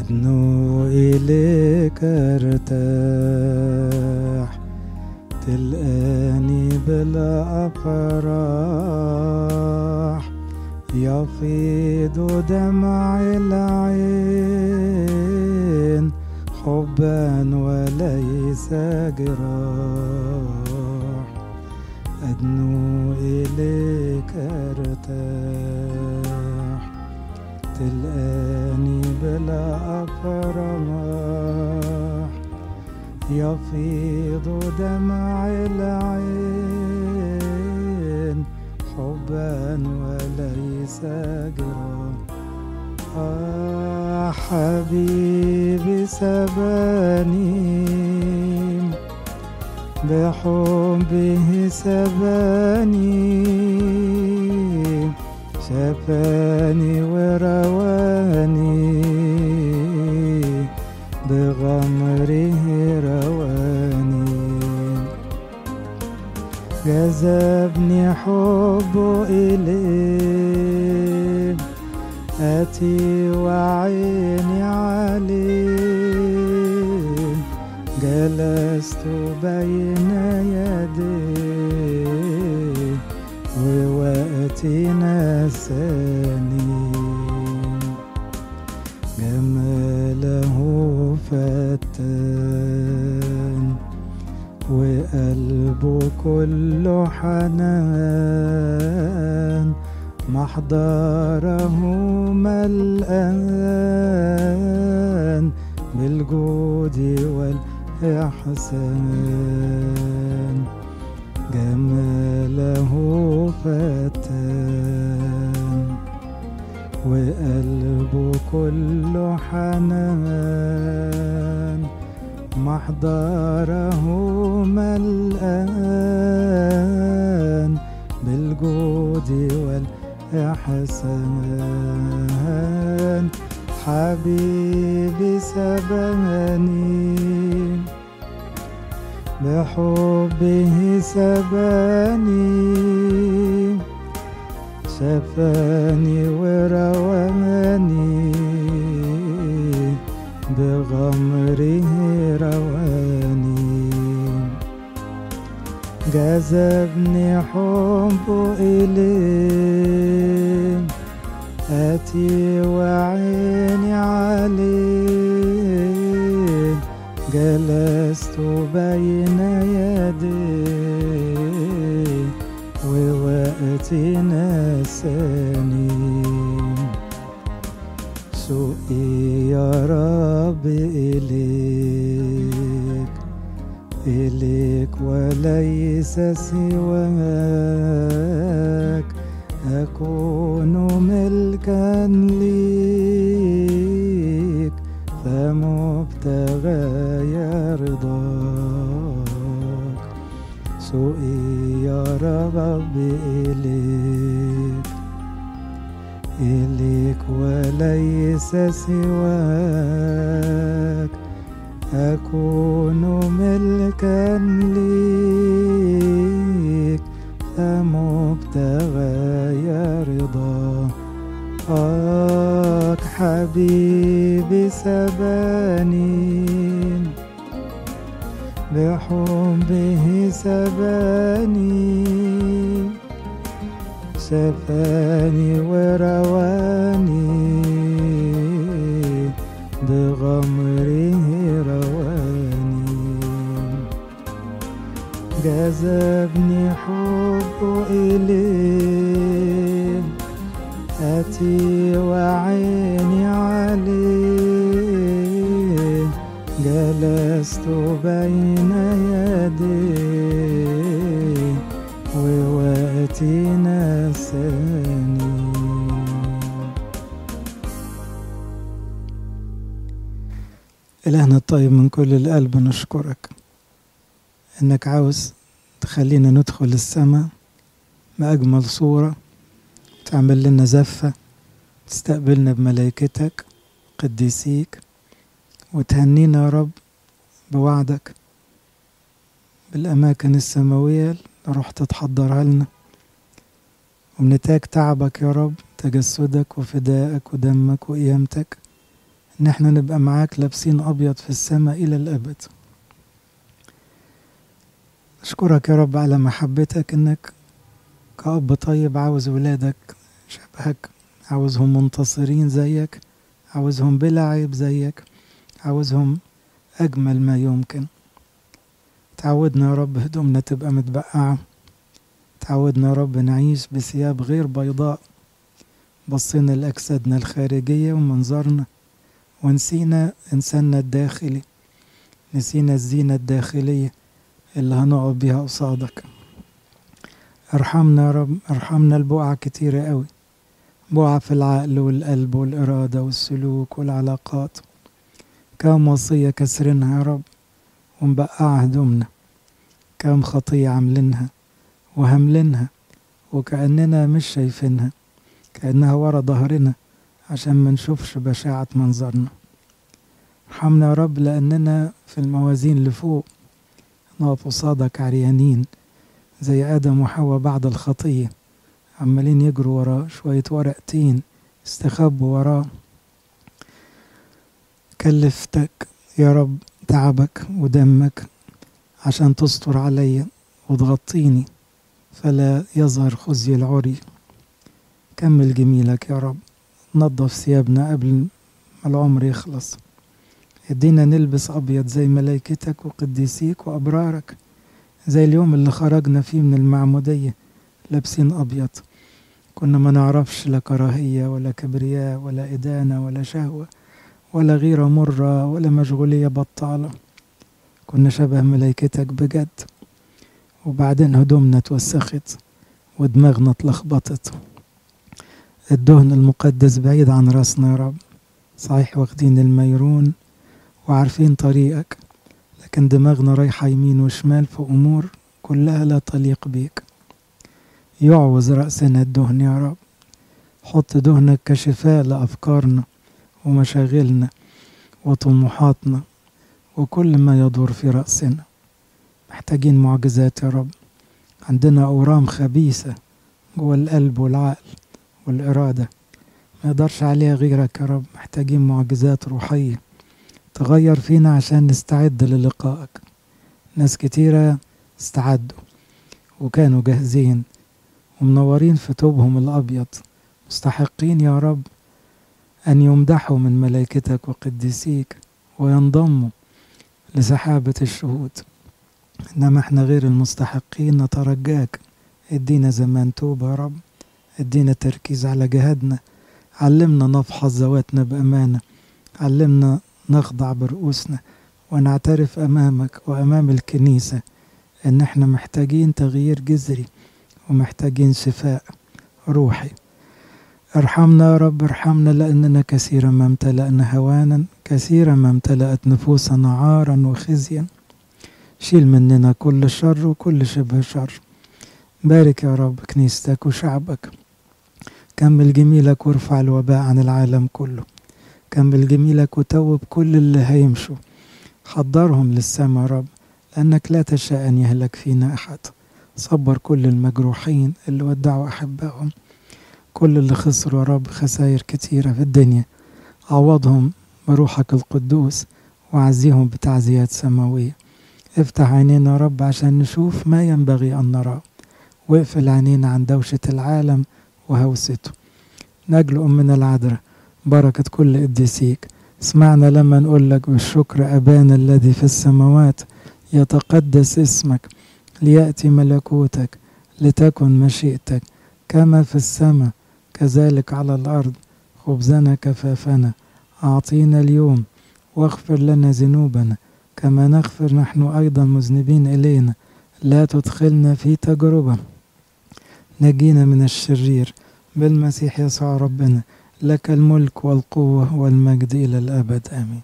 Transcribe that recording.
أدنو إليك أرتاح تلقاني بلا أفراح. يفيض دمع العين حبا وليس جراح. أدنو إليك أرتاح تلقاني بلا أفراح يفيض دمع العين حبا وليس جراح آه حبيبي سباني. بحبه سباني. شفاني ورواني. بغمره رواني. جذبني حبه إليه أتي وعيني عليه جلست بين يديه ووقتي نساني. جماله فتان وقلبه كله حنان. محضره ملآن بالجود والإحسان. جماله فتان وقلبه كله حنان. محضره ملآن بالجود والإحسان. حبيبي سباني بحبه سباني شفاني ورواني بغمره رواني جذبني حبه إليه أتي وعيني عليه جلست بين يديه ووقتي نساني سوقي يا رب إليك إليك وليس سواك أكون ملكا ليك فمبتغى رضاك سوقي يا رب إليك إليك وليس سواك. أكون ملكا ليك فمبتغى رضاك. حبيبي سباني بحبه سباني شفاني ورواني جذبني حبه إليه أتي وعيني عليه جلست بين يديه ووقتي نساني إلهنا الطيب من كل القلب نشكرك. إنك عاوز تخلينا ندخل السماء بأجمل صورة تعمل لنا زفة تستقبلنا بملائكتك قديسيك وتهنينا يا رب بوعدك بالأماكن السماوية اللي رحت تحضرها لنا. ومنتاج تعبك يا رب تجسدك وفدائك ودمك وقيامتك. إن إحنا نبقى معاك لابسين أبيض في السماء إلى الأبد. أشكرك يا رب على محبتك إنك كأب طيب عاوز ولادك شبهك عاوزهم منتصرين زيك عاوزهم بلا عيب زيك عاوزهم أجمل ما يمكن. تعودنا يا رب هدومنا تبقى متبقعة. تعودنا يا رب نعيش بثياب غير بيضاء. بصينا لأجسادنا الخارجية ومنظرنا ونسينا إنساننا الداخلي. نسينا الزينة الداخلية. اللي هنقعد بيها قصادك. ارحمنا يا رب ارحمنا البقعة كتيرة قوي. بقعة في العقل والقلب والإرادة والسلوك والعلاقات. كم وصية كسرنها يا رب ومبقعة هدومنا كم خطية عاملينها وهملينها وكأننا مش شايفينها. كأنها ورا ظهرنا عشان ما نشوفش بشاعة منظرنا. ارحمنا يا رب لأننا في الموازين اللي نقف قصادك عريانين زي آدم وحواء بعد الخطية. عمالين يجروا وراه شوية ورق تين استخبوا وراه. كلفتك يا رب تعبك ودمك عشان تستر عليا وتغطيني فلا يظهر خزي العري. كمل جميلك يا رب نظف ثيابنا قبل ما العمر يخلص. ادينا نلبس أبيض زي ملايكتك وقديسيك وأبرارك زي اليوم اللي خرجنا فيه من المعمودية لابسين أبيض. كنا ما نعرفش لا كراهية ولا كبرياء ولا إدانة ولا شهوة ولا غيرة مرة ولا مشغولية بطالة. كنا شبه ملايكتك بجد. وبعدين هدومنا اتوسخت ودماغنا اتلخبطت. الدهن المقدس بعيد عن رأسنا يا رب. صحيح واخدين الميرون. وعارفين طريقك. لكن دماغنا رايحة يمين وشمال في أمور كلها لا تليق بيك. يعوز رأسنا الدهن يا رب. حط دهنك كشفاء لأفكارنا ومشاغلنا وطموحاتنا وكل ما يدور في رأسنا. محتاجين معجزات يا رب. عندنا أورام خبيثة جوه القلب والعقل والإرادة. ما يقدرش عليها غيرك يا رب. محتاجين معجزات روحية. تغير فينا عشان نستعد للقائك. ناس كتيرة استعدوا وكانوا جاهزين ومنورين في توبهم الأبيض. مستحقين يا رب أن يمدحوا من ملائكتك وقديسيك وينضموا لسحابة الشهود. إنما إحنا غير المستحقين نترجاك. إدينا زمان توبة يا رب. إدينا تركيز على جهادنا. علمنا نفحص ذواتنا بأمانة. علمنا نخضع برؤوسنا ونعترف أمامك وأمام الكنيسة إن إحنا محتاجين تغيير جذري ومحتاجين شفاء روحي. ارحمنا يا رب ارحمنا لأننا كثيرا ما امتلأنا هوانا كثيرا ما امتلأت نفوسنا عارا وخزيا. شيل مننا كل شر وكل شبه شر. بارك يا رب كنيستك وشعبك. كمل جميلك وارفع الوباء عن العالم كله. كمل جميلك وتوب كل اللي هيمشوا. حضرهم للسما يا رب لأنك لا تشاء أن يهلك فينا أحد. صبر كل المجروحين اللي ودعوا أحبائهم. كل اللي خسروا يا رب خسائر كتيرة في الدنيا. عوضهم بروحك القدوس وعزيهم بتعزيات سماوية. افتح عينينا يا رب عشان نشوف ما ينبغي أن نراه واقفل عينينا عن دوشة العالم وهوسته. نجل أمنا العذراء. بركة كل قديسيك اسمعنا لما نقول لك بالشكر أبانا الذي في السماوات يتقدس اسمك ليأتي ملكوتك لتكن مشيئتك. كما في السماء كذلك على الأرض خبزنا كفافنا. أعطينا اليوم واغفر لنا ذنوبنا. كما نغفر نحن أيضا مذنبين إلينا. لا تدخلنا في تجربة. نجينا من الشرير. بالمسيح يسوع ربنا. لك الملك والقوة والمجد إلى الأبد آمين.